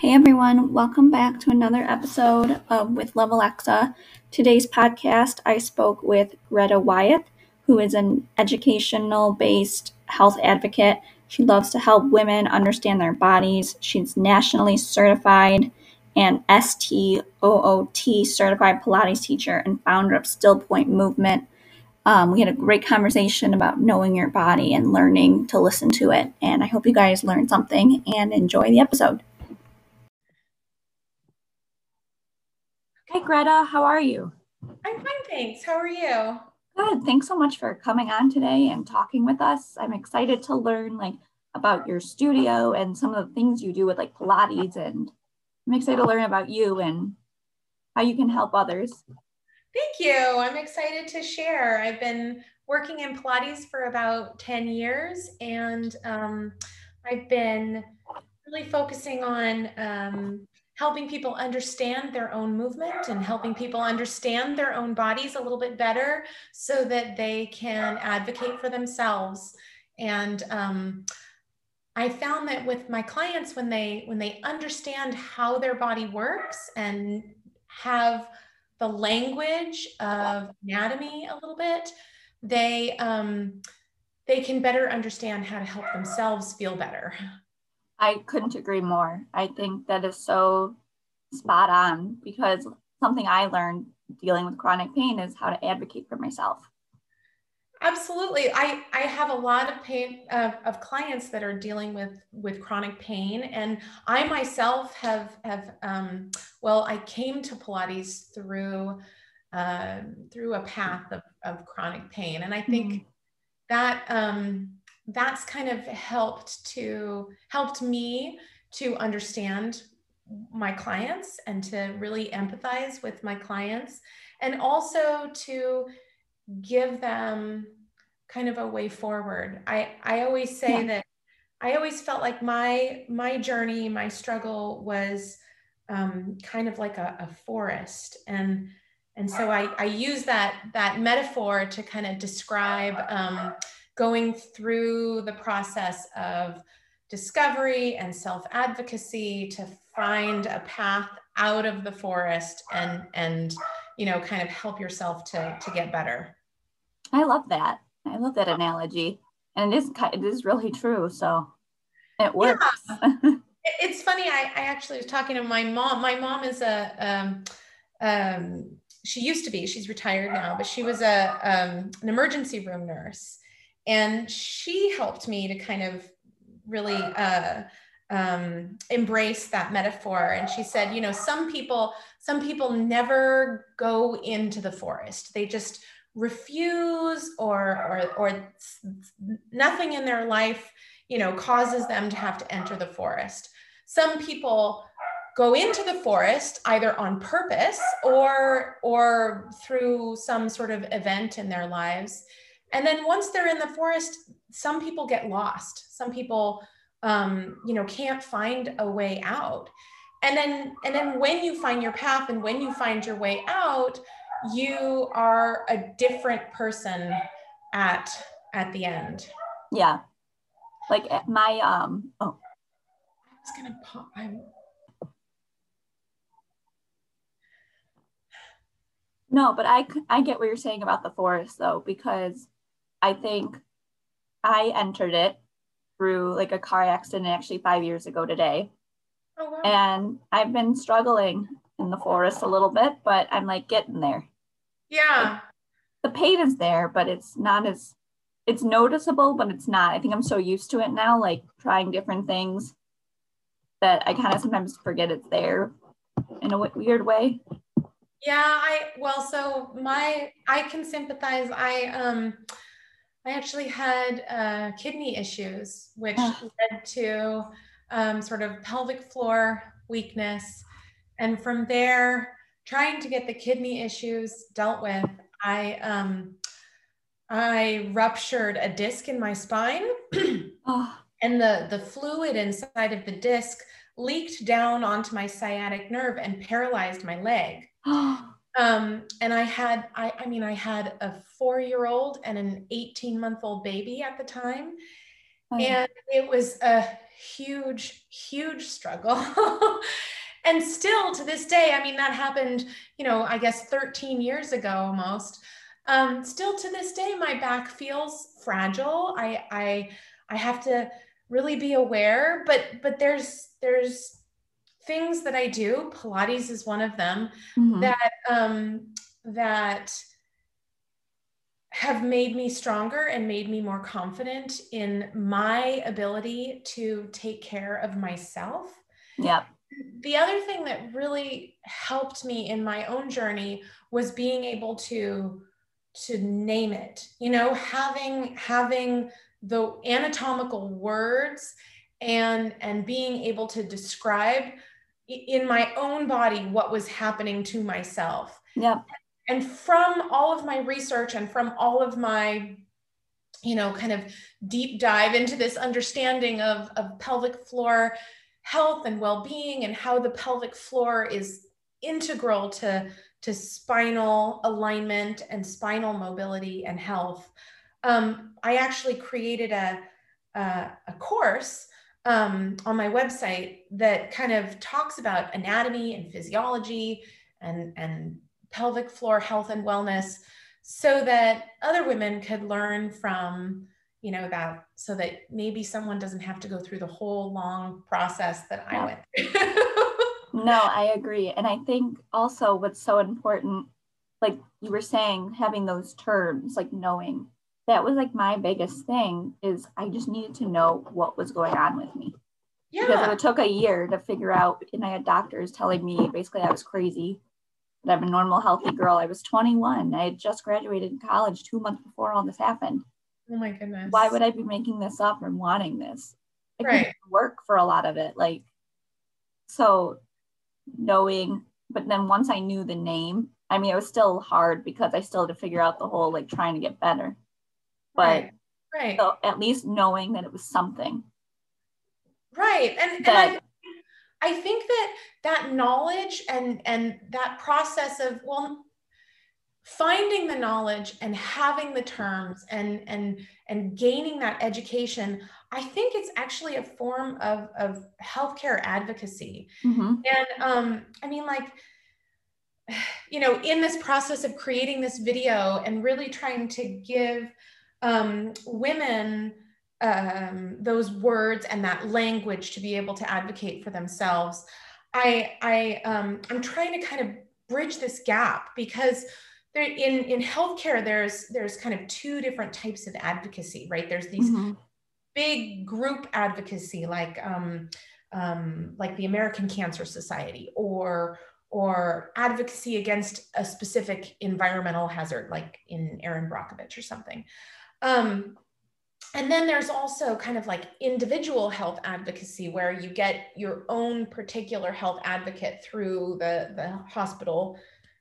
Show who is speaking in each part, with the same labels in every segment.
Speaker 1: Hey everyone, welcome back to another episode of With Love Alexa. Today's podcast, I spoke with Greta Wyatt, who is an educational based health advocate. She loves to help women understand their bodies. She's nationally certified and STOTT certified Pilates teacher and founder of Still Point Movement. Um, we had a great conversation about knowing your body and learning to listen to it. And I hope you guys learned something and enjoy the episode. Hey, Greta, how are you?
Speaker 2: I'm fine, thanks. How are you?
Speaker 1: Good. Thanks so much for coming on today and talking with us. I'm excited to learn like about your studio and some of the things you do with like Pilates and I'm excited to learn about you and how you can help others.
Speaker 2: Thank you. I'm excited to share. I've been working in Pilates for about 10 years and um, I've been really focusing on um, helping people understand their own movement and helping people understand their own bodies a little bit better so that they can advocate for themselves. And um, I found that with my clients, when they when they understand how their body works and have the language of anatomy a little bit, they um, they can better understand how to help themselves feel better.
Speaker 1: I couldn't agree more. I think that is so spot on because something I learned dealing with chronic pain is how to advocate for myself.
Speaker 2: Absolutely. I, I have a lot of pain of, of clients that are dealing with, with chronic pain. And I myself have, have um, well, I came to Pilates through, uh, through a path of, of chronic pain. And I think mm-hmm. that, um, that's kind of helped to helped me to understand my clients and to really empathize with my clients and also to give them kind of a way forward i i always say yeah. that i always felt like my my journey my struggle was um, kind of like a, a forest and and so I, I use that that metaphor to kind of describe um, going through the process of discovery and self advocacy to find a path out of the forest and and you know kind of help yourself to to get better.
Speaker 1: I love that. I love that analogy, and it is it is really true. So it works. Yeah.
Speaker 2: it's funny. I, I actually was talking to my mom. My mom is a um, um, she used to be. She's retired now, but she was a um, an emergency room nurse, and she helped me to kind of really uh, um, embrace that metaphor. And she said, you know, some people, some people never go into the forest. They just refuse or, or, or nothing in their life, you know, causes them to have to enter the forest. Some people go into the forest either on purpose or, or through some sort of event in their lives and then once they're in the forest, some people get lost. Some people, um, you know, can't find a way out. And then, and then when you find your path and when you find your way out, you are a different person at at the end.
Speaker 1: Yeah. Like my um oh
Speaker 2: I was gonna pop I'm
Speaker 1: No, but I I get what you're saying about the forest though because I think I entered it through like a car accident actually five years ago today. Oh, wow. And I've been struggling in the forest a little bit, but I'm like getting there.
Speaker 2: Yeah.
Speaker 1: Like, the pain is there, but it's not as it's noticeable, but it's not. I think I'm so used to it now, like trying different things that I kind of sometimes forget it's there in a w- weird way.
Speaker 2: Yeah, I well, so my I can sympathize. I um I actually had uh, kidney issues, which led to um, sort of pelvic floor weakness. And from there, trying to get the kidney issues dealt with, I um, I ruptured a disc in my spine, oh. and the the fluid inside of the disc leaked down onto my sciatic nerve and paralyzed my leg. Um, and I had, I, I mean, I had a four year old and an 18 month old baby at the time. Oh, and it was a huge, huge struggle. and still to this day, I mean, that happened, you know, I guess 13 years ago almost. Um, still to this day, my back feels fragile. I, I, I have to really be aware, but, but there's, there's things that I do. Pilates is one of them mm-hmm. that, um, that have made me stronger and made me more confident in my ability to take care of myself.
Speaker 1: Yeah.
Speaker 2: The other thing that really helped me in my own journey was being able to to name it. You know, having having the anatomical words and and being able to describe in my own body what was happening to myself.
Speaker 1: Yeah
Speaker 2: and from all of my research and from all of my you know kind of deep dive into this understanding of, of pelvic floor health and well-being and how the pelvic floor is integral to to spinal alignment and spinal mobility and health um, i actually created a, a, a course um, on my website that kind of talks about anatomy and physiology and and pelvic floor health and wellness so that other women could learn from you know that so that maybe someone doesn't have to go through the whole long process that i went
Speaker 1: through. No i agree. And i think also what's so important like you were saying having those terms like knowing that was like my biggest thing is i just needed to know what was going on with me yeah. because it took a year to figure out and i had doctors telling me basically i was crazy that I'm a normal, healthy girl. I was 21. I had just graduated college two months before all this happened.
Speaker 2: Oh my goodness.
Speaker 1: Why would I be making this up and wanting this? I
Speaker 2: right.
Speaker 1: couldn't work for a lot of it. Like, so knowing, but then once I knew the name, I mean, it was still hard because I still had to figure out the whole like trying to get better. But
Speaker 2: right.
Speaker 1: So at least knowing that it was something.
Speaker 2: Right. And, that, and I, I think that that knowledge and and that process of well finding the knowledge and having the terms and and and gaining that education i think it's actually a form of of healthcare advocacy mm-hmm. and um i mean like you know in this process of creating this video and really trying to give um, women um, those words and that language to be able to advocate for themselves. I, I, um, I'm trying to kind of bridge this gap because there, in, in healthcare, there's, there's kind of two different types of advocacy, right? There's these mm-hmm. big group advocacy, like, um, um, like the American Cancer Society or, or advocacy against a specific environmental hazard, like in Erin Brockovich or something. Um, and then there's also kind of like individual health advocacy where you get your own particular health advocate through the, the hospital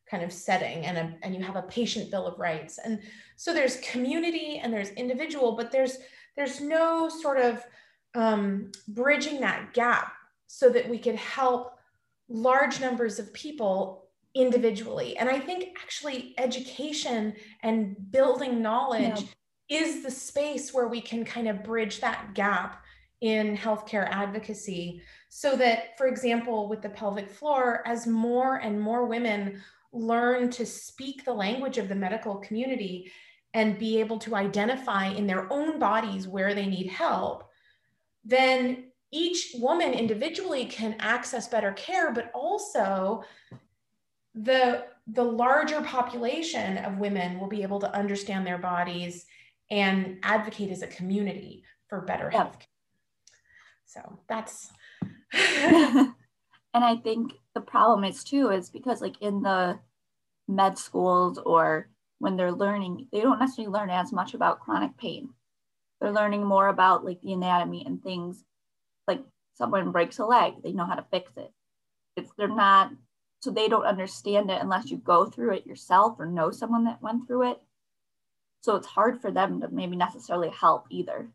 Speaker 2: kind of setting and, a, and you have a patient bill of rights. And so there's community and there's individual but there's there's no sort of um, bridging that gap so that we could help large numbers of people individually. And i think actually education and building knowledge yeah is the space where we can kind of bridge that gap in healthcare advocacy so that, for example, with the pelvic floor, as more and more women learn to speak the language of the medical community and be able to identify in their own bodies where they need help, then each woman individually can access better care, but also the, the larger population of women will be able to understand their bodies and advocate as a community for better health. So that's
Speaker 1: and I think the problem is too is because like in the med schools or when they're learning, they don't necessarily learn as much about chronic pain. They're learning more about like the anatomy and things like someone breaks a leg, they know how to fix it. It's they're not so they don't understand it unless you go through it yourself or know someone that went through it so it's hard for them to maybe necessarily help either.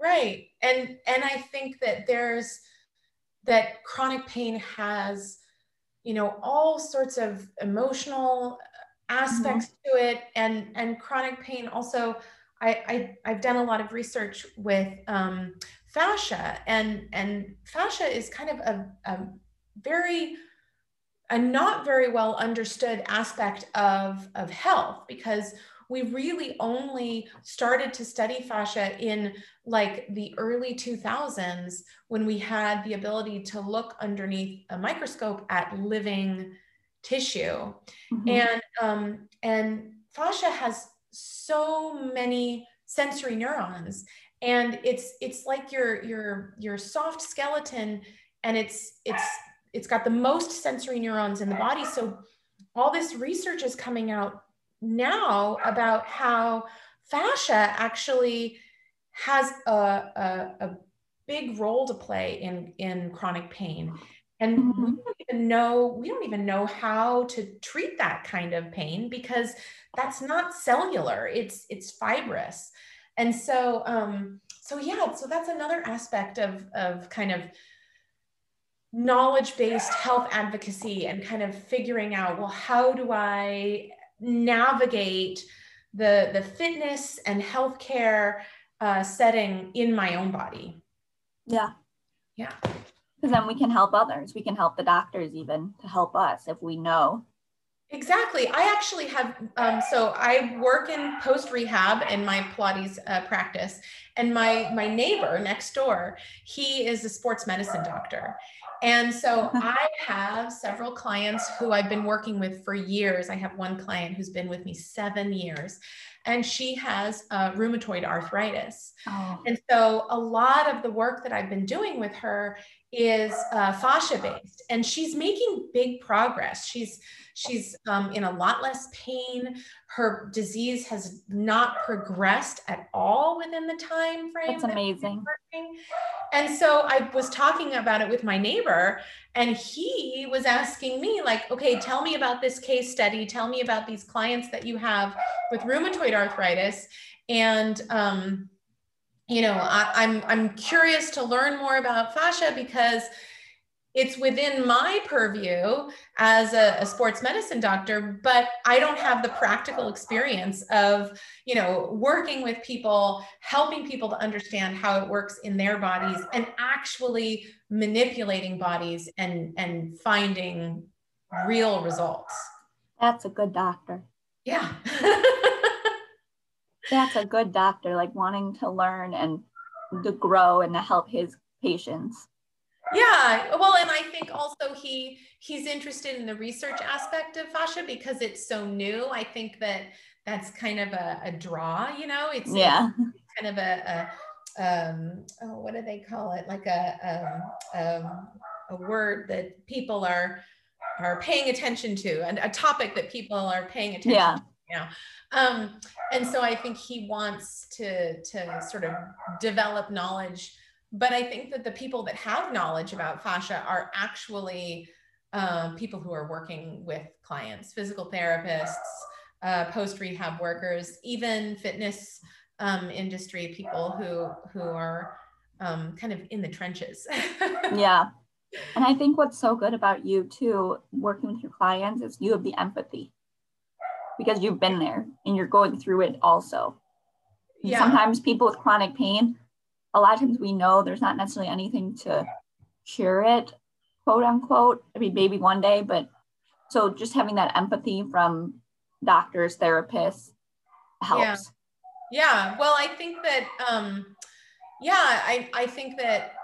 Speaker 2: Right. And and i think that there's that chronic pain has you know all sorts of emotional aspects mm-hmm. to it. And and chronic pain also I, I have done a lot of research with um, fascia, and and fascia is kind of a, a very a not very well understood aspect of of health because we really only started to study fascia in like the early 2000s when we had the ability to look underneath a microscope at living tissue mm-hmm. and um, and fascia has so many sensory neurons and it's it's like your your your soft skeleton and it's it's it's got the most sensory neurons in the body so all this research is coming out now about how fascia actually has a, a, a big role to play in in chronic pain. And mm-hmm. we don't even know we don't even know how to treat that kind of pain because that's not cellular. It's it's fibrous. And so um so yeah so that's another aspect of of kind of knowledge based health advocacy and kind of figuring out well how do i navigate the the fitness and healthcare uh, setting in my own body.
Speaker 1: Yeah.
Speaker 2: Yeah.
Speaker 1: Because then we can help others. We can help the doctors even to help us if we know
Speaker 2: Exactly. I actually have, um, so I work in post rehab in my Pilates uh, practice, and my my neighbor next door, he is a sports medicine doctor, and so I have several clients who I've been working with for years. I have one client who's been with me seven years, and she has uh, rheumatoid arthritis. Oh. And so a lot of the work that I've been doing with her is uh, fascia based, and she's making big progress. She's She's um, in a lot less pain. Her disease has not progressed at all within the time frame.
Speaker 1: That's amazing.
Speaker 2: And so I was talking about it with my neighbor, and he was asking me, like, okay, tell me about this case study. Tell me about these clients that you have with rheumatoid arthritis. And um, you know, I, I'm I'm curious to learn more about fascia because it's within my purview as a, a, sports medicine doctor but i don't have the practical experience of you know working with people helping people to understand how it works in their bodies and actually manipulating bodies and and finding real results.
Speaker 1: That's a good doctor.
Speaker 2: Yeah
Speaker 1: that's a good doctor like wanting to learn and to grow and to help his patients.
Speaker 2: Yeah well and i think also he he's interested in the research aspect of fascia because it's so new. I think that that's kind of a, a draw you know? It's
Speaker 1: yeah.
Speaker 2: it's kind of a, a um oh what do they call it? Like a um, um, a word that people are are paying attention to and a topic that people are paying attention
Speaker 1: yeah.
Speaker 2: to now um and so i think he wants to to sort of develop knowledge but I think that the people that have knowledge about fascia are actually um, people who are working with clients, physical therapists, uh, post rehab workers, even fitness um, industry people who who are um, kind of in the trenches.
Speaker 1: yeah. And I think what's so good about you too, working with your clients, is you have the empathy because you've been there and you're going through it also. Yeah. Sometimes people with chronic pain, a lot of times we know there's not necessarily anything to cure it, quote unquote. I mean, maybe one day, but so just having that empathy from doctors, therapists helps.
Speaker 2: Yeah. Yeah. Well, I think that, um, yeah, I, I think that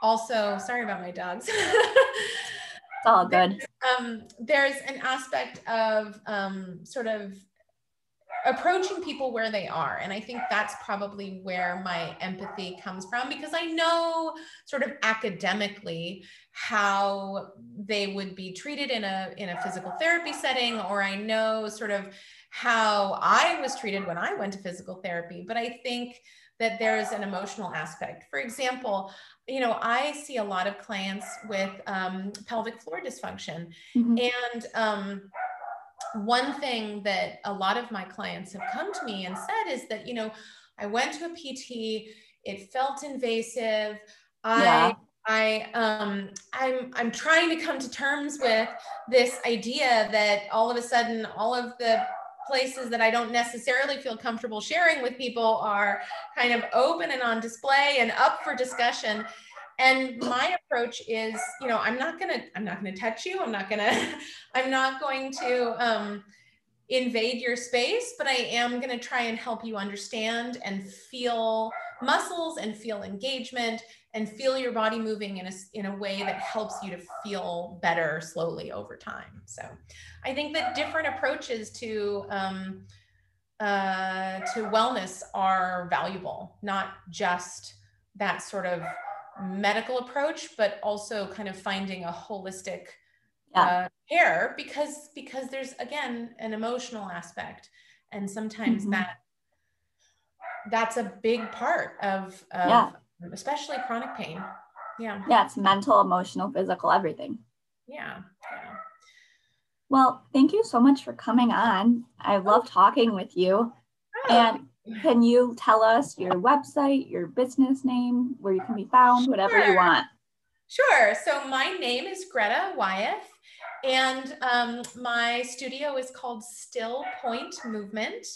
Speaker 2: also, sorry about my dogs.
Speaker 1: it's all good.
Speaker 2: Um, there's an aspect of um, sort of approaching people where they are. And i think that's probably where my empathy comes from because i know sort of academically how they would be treated in a in a physical therapy setting or i know sort of how i was treated when i went to physical therapy. But i think that there's an emotional aspect for example you know i see a lot of clients with um, pelvic floor dysfunction mm-hmm. and um, one thing that a lot of my clients have come to me and said is that, you know, I went to a PT, it felt invasive. Yeah. I I um I'm I'm trying to come to terms with this idea that all of a sudden all of the places that I don't necessarily feel comfortable sharing with people are kind of open and on display and up for discussion. And my approach is, you know, I'm not gonna, I'm not gonna touch you. I'm not gonna, I'm not going to um, invade your space, but I am gonna try and help you understand and feel muscles and feel engagement and feel your body moving in a, in a way that helps you to feel better slowly over time. So I think that different approaches to, um, uh, to wellness are valuable, not just that sort of medical approach, but also kind of finding a holistic yeah. uh, care because because there's again an emotional aspect, and sometimes mm-hmm. that that's a big part of, of yeah. Especially chronic pain. Yeah.
Speaker 1: Yeah, it's mental, emotional, physical, everything.
Speaker 2: Yeah. Yeah.
Speaker 1: Well, thank you so much for coming on. I love talking with you. Oh. And can you tell us your website, your business name, where you can be found, whatever sure. you want?
Speaker 2: Sure. So my name is Greta Wyeth, and um, my studio is called Still Point Movement.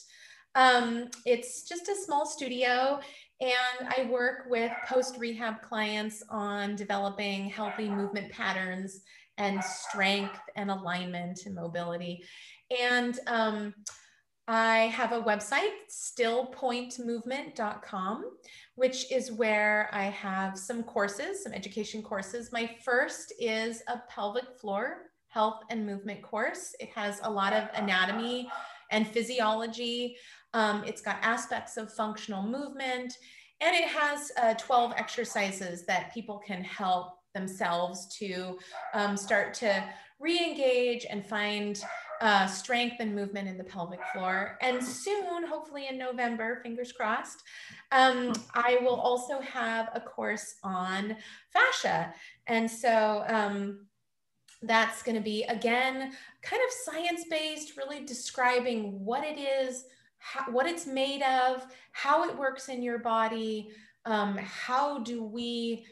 Speaker 2: Um, it's just a small studio, and I work with post rehab clients on developing healthy movement patterns and strength and alignment and mobility. And um, I have a website, stillpointmovement.com, which is where I have some courses, some education courses. My first is a pelvic floor health and movement course. It has a lot of anatomy and physiology. Um, it's got aspects of functional movement, and it has uh, 12 exercises that people can help themselves to um, start to re-engage and find uh, strength and movement in the pelvic floor. And soon, hopefully in November, fingers crossed, um, I will also have a course on fascia. And so um, that's going to be, again, kind of science based, really describing what it is, how, what it's made of, how it works in your body. Um, how do we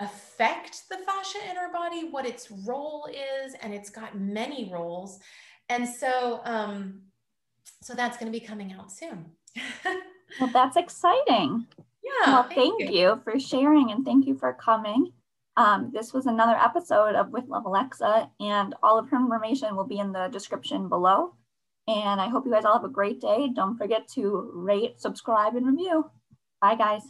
Speaker 2: affect the fascia in our body, what its role is, and it's got many roles. And so, um, so that's going to be coming out soon.
Speaker 1: well, that's exciting.
Speaker 2: Yeah.
Speaker 1: Well, thank, thank you. you. for sharing and thank you for coming. Um, this was another episode of With Love Alexa, and all of her information will be in the description below. And I hope you guys all have a great day. Don't forget to rate, subscribe, and review. Bye, guys.